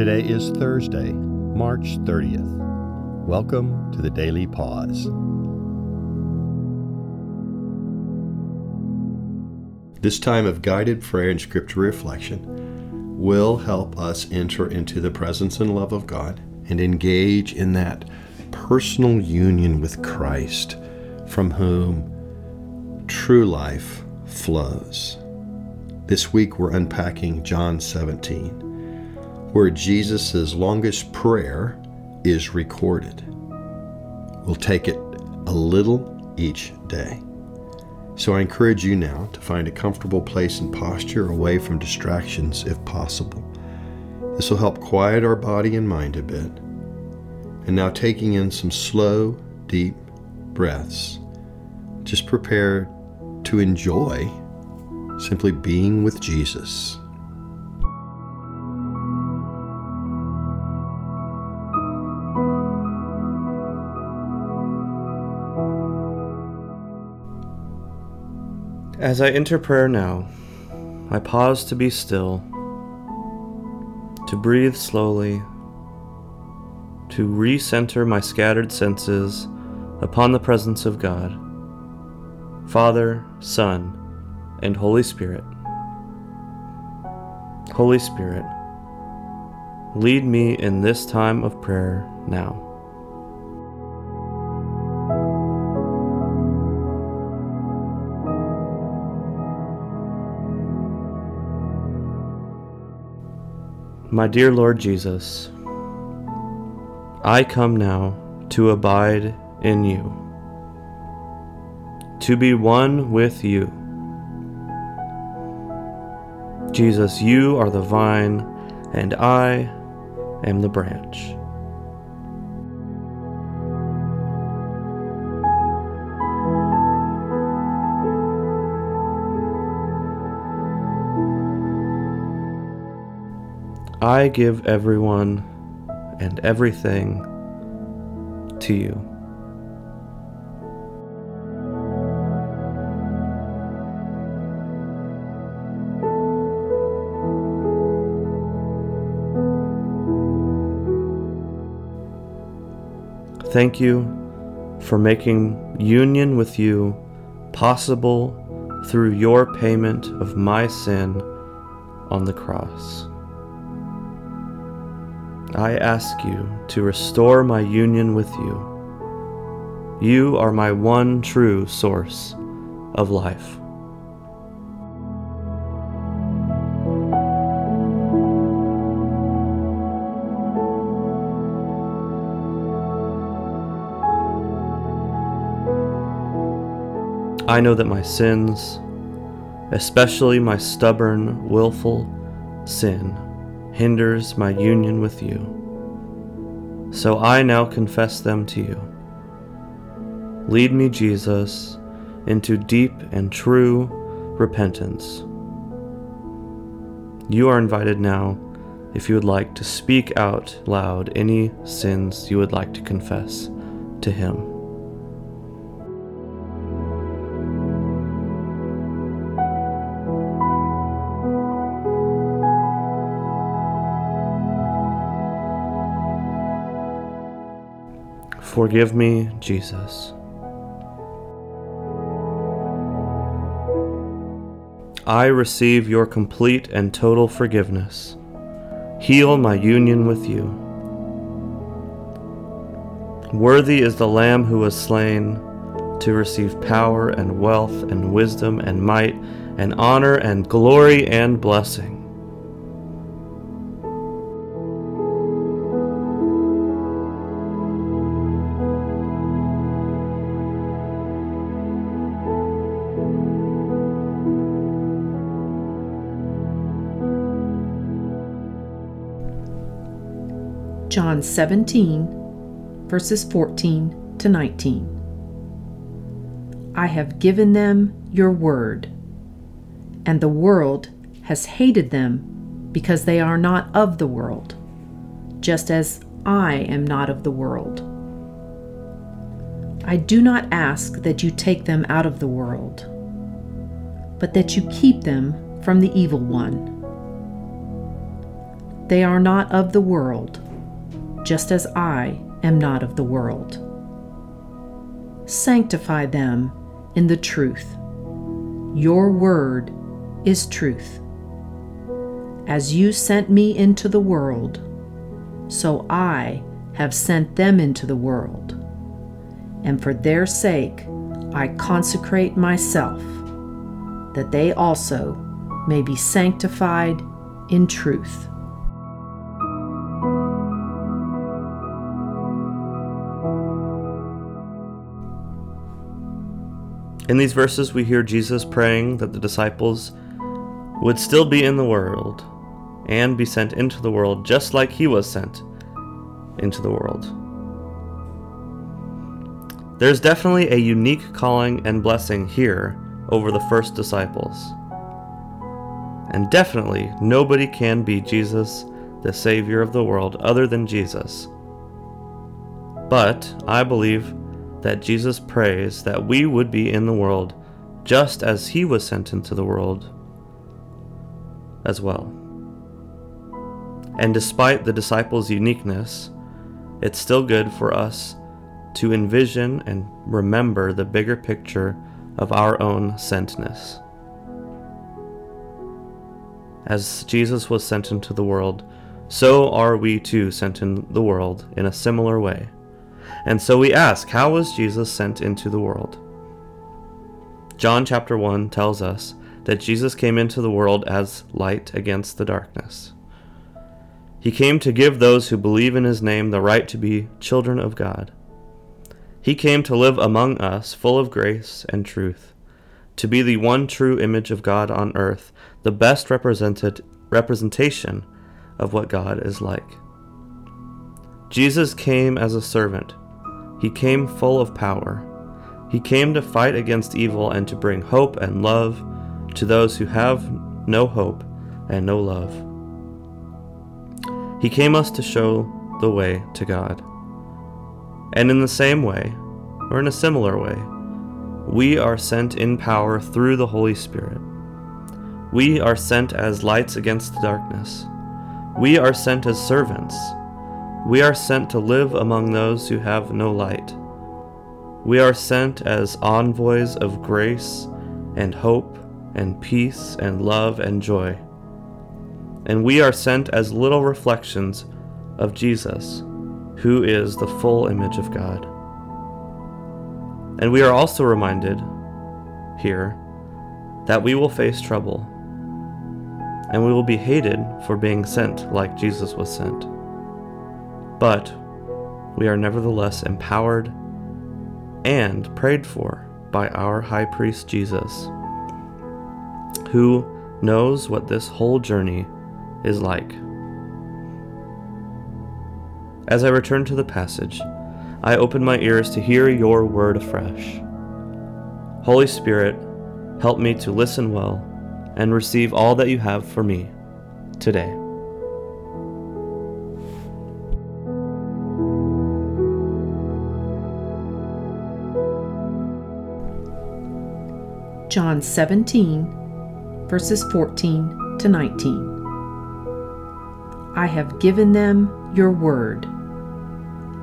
Today is Thursday, March 30th. Welcome to the Daily Pause. This time of guided prayer and scripture reflection will help us enter into the presence and love of God and engage in that personal union with Christ from whom true life flows. This week we're unpacking John 17, where Jesus' longest prayer is recorded. We'll take it a little each day. So I encourage you now to find a comfortable place and posture away from distractions if possible. This will help quiet our body and mind a bit. And now taking in some slow, deep breaths, just prepare to enjoy simply being with Jesus. As I enter prayer now, I pause to be still, to breathe slowly, to recenter my scattered senses upon the presence of God, Father, Son, and Holy Spirit. Holy Spirit, lead me in this time of prayer now. My dear Lord Jesus, I come now to abide in you, to be one with you. Jesus, you are the vine, and I am the branch. I give everyone and everything to you. Thank you for making union with you possible through your payment of my sin on the cross. I ask you to restore my union with you. You are my one true source of life. I know that my sins, especially my stubborn, willful sin, hinders my union with you. So I now confess them to you. Lead me, Jesus, into deep and true repentance. You are invited now if you would like to speak out loud any sins you would like to confess to Him. Forgive me, Jesus. I receive your complete and total forgiveness. Heal my union with you. Worthy is the Lamb who was slain to receive power and wealth and wisdom and might and honor and glory and blessing. John 17, verses 14 to 19. I have given them your word, and the world has hated them because they are not of the world, just as I am not of the world. I do not ask that you take them out of the world, but that you keep them from the evil one. they are not of the world, just as I am not of the world. Sanctify them in the truth. Your word is truth. As you sent me into the world, so I have sent them into the world. And for their sake I consecrate myself, that they also may be sanctified in truth. In these verses, we hear Jesus praying that the disciples would still be in the world and be sent into the world just like he was sent into the world. There's definitely a unique calling and blessing here over the first disciples. And definitely, nobody can be Jesus, the Savior of the world, other than Jesus. But I believe that Jesus prays that we would be in the world just as he was sent into the world as well. And despite the disciples' uniqueness, it's still good for us to envision and remember the bigger picture of our own sentness. As Jesus was sent into the world, so are we too sent in the world in a similar way. And so we ask, how was Jesus sent into the world? John chapter 1 tells us that Jesus came into the world as light against the darkness. He came to give those who believe in his name the right to be children of God. He came to live among us, full of grace and truth, to be the one true image of God on earth, the best represented representation of what God is like. Jesus came as a servant he came full of power. He came to fight against evil and to bring hope and love to those who have no hope and no love. He came us to show the way to God. And in the same way, or in a similar way, we are sent in power through the Holy Spirit. We are sent as lights against the darkness. We are sent as servants we are sent to live among those who have no light. We are sent as envoys of grace and hope and peace and love and joy. And we are sent as little reflections of Jesus, who is the full image of God. And we are also reminded here that we will face trouble, and we will be hated for being sent like Jesus was sent. But we are nevertheless empowered and prayed for by our high priest Jesus, who knows what this whole journey is like. As I return to the passage, I open my ears to hear your word afresh. Holy Spirit, help me to listen well and receive all that you have for me today. John 17, verses 14 to 19. I have given them your word,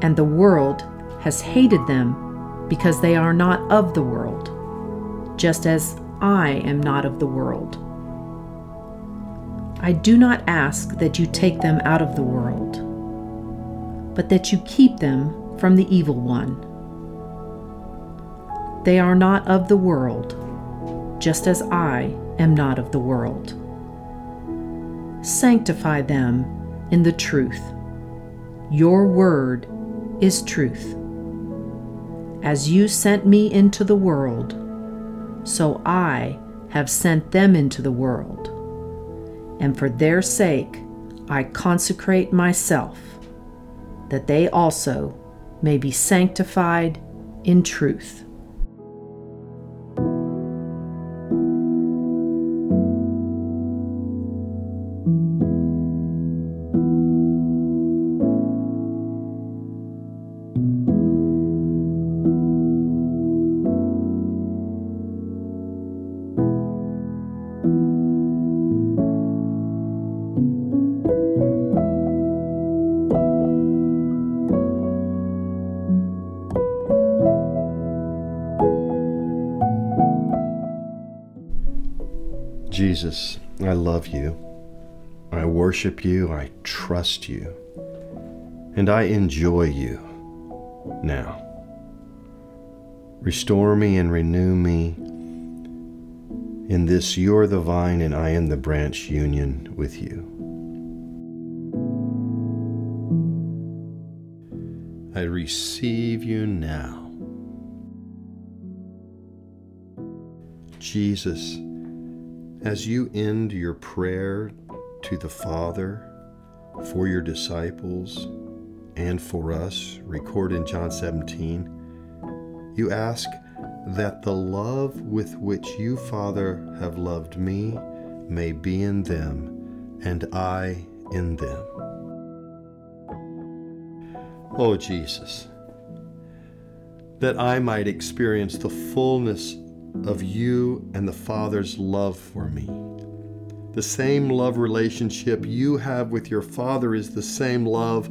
and the world has hated them because they are not of the world, just as I am not of the world. I do not ask that you take them out of the world, but that you keep them from the evil one. They are not of the world just as I am not of the world. Sanctify them in the truth. Your word is truth. As you sent me into the world, so I have sent them into the world. And for their sake I consecrate myself, that they also may be sanctified in truth. Jesus, I love you. I worship you. I trust you. And I enjoy you now. Restore me and renew me in this you're the vine and I am the branch union with you. I receive you now. Jesus, as you end your prayer to the Father for your disciples and for us, recorded in John 17, you ask that the love with which you, Father, have loved me may be in them and I in them. Oh, Jesus, that I might experience the fullness of you and the Father's love for me. The same love relationship you have with your Father is the same love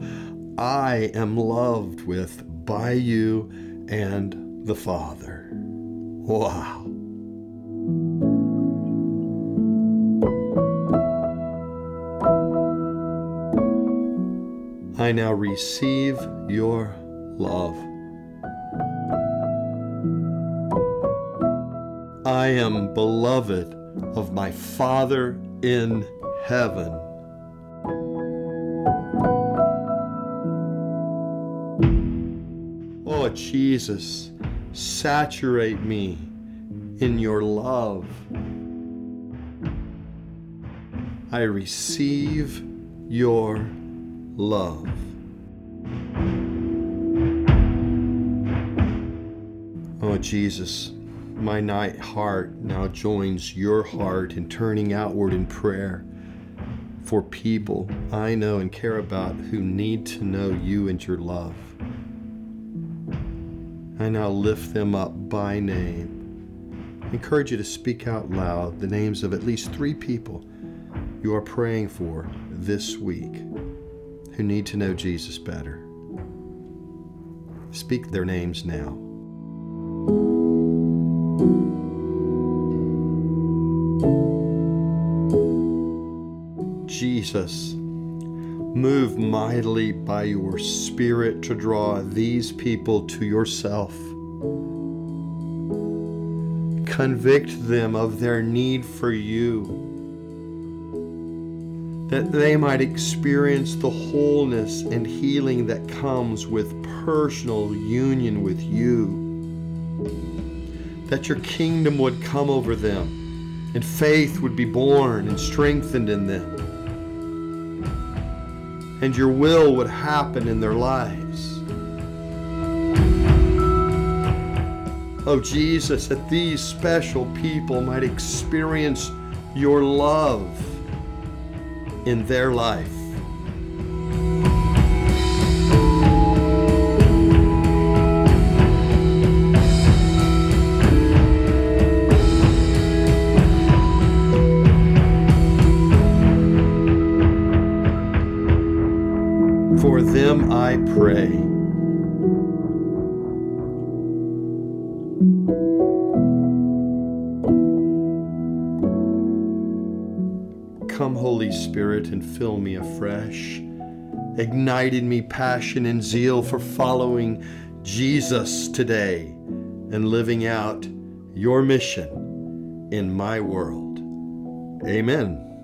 I am loved with by you and the Father. Wow. I now receive your love. I am beloved of my Father in heaven. Oh, Jesus, saturate me in your love. I receive your love. Oh, Jesus, my night heart now joins your heart in turning outward in prayer for people I know and care about who need to know you and your love. I now lift them up by name. I encourage you to speak out loud the names of at least three people you are praying for this week who need to know Jesus better. Speak their names now. Jesus, move mightily by your Spirit to draw these people to yourself. Convict them of their need for you, that they might experience the wholeness and healing that comes with personal union with you. That your kingdom would come over them and faith would be born and strengthened in them and your will would happen in their lives. Oh, Jesus, that these special people might experience your love in their life. Spirit, and fill me afresh, igniting me passion and zeal for following Jesus today and living out your mission in my world. Amen.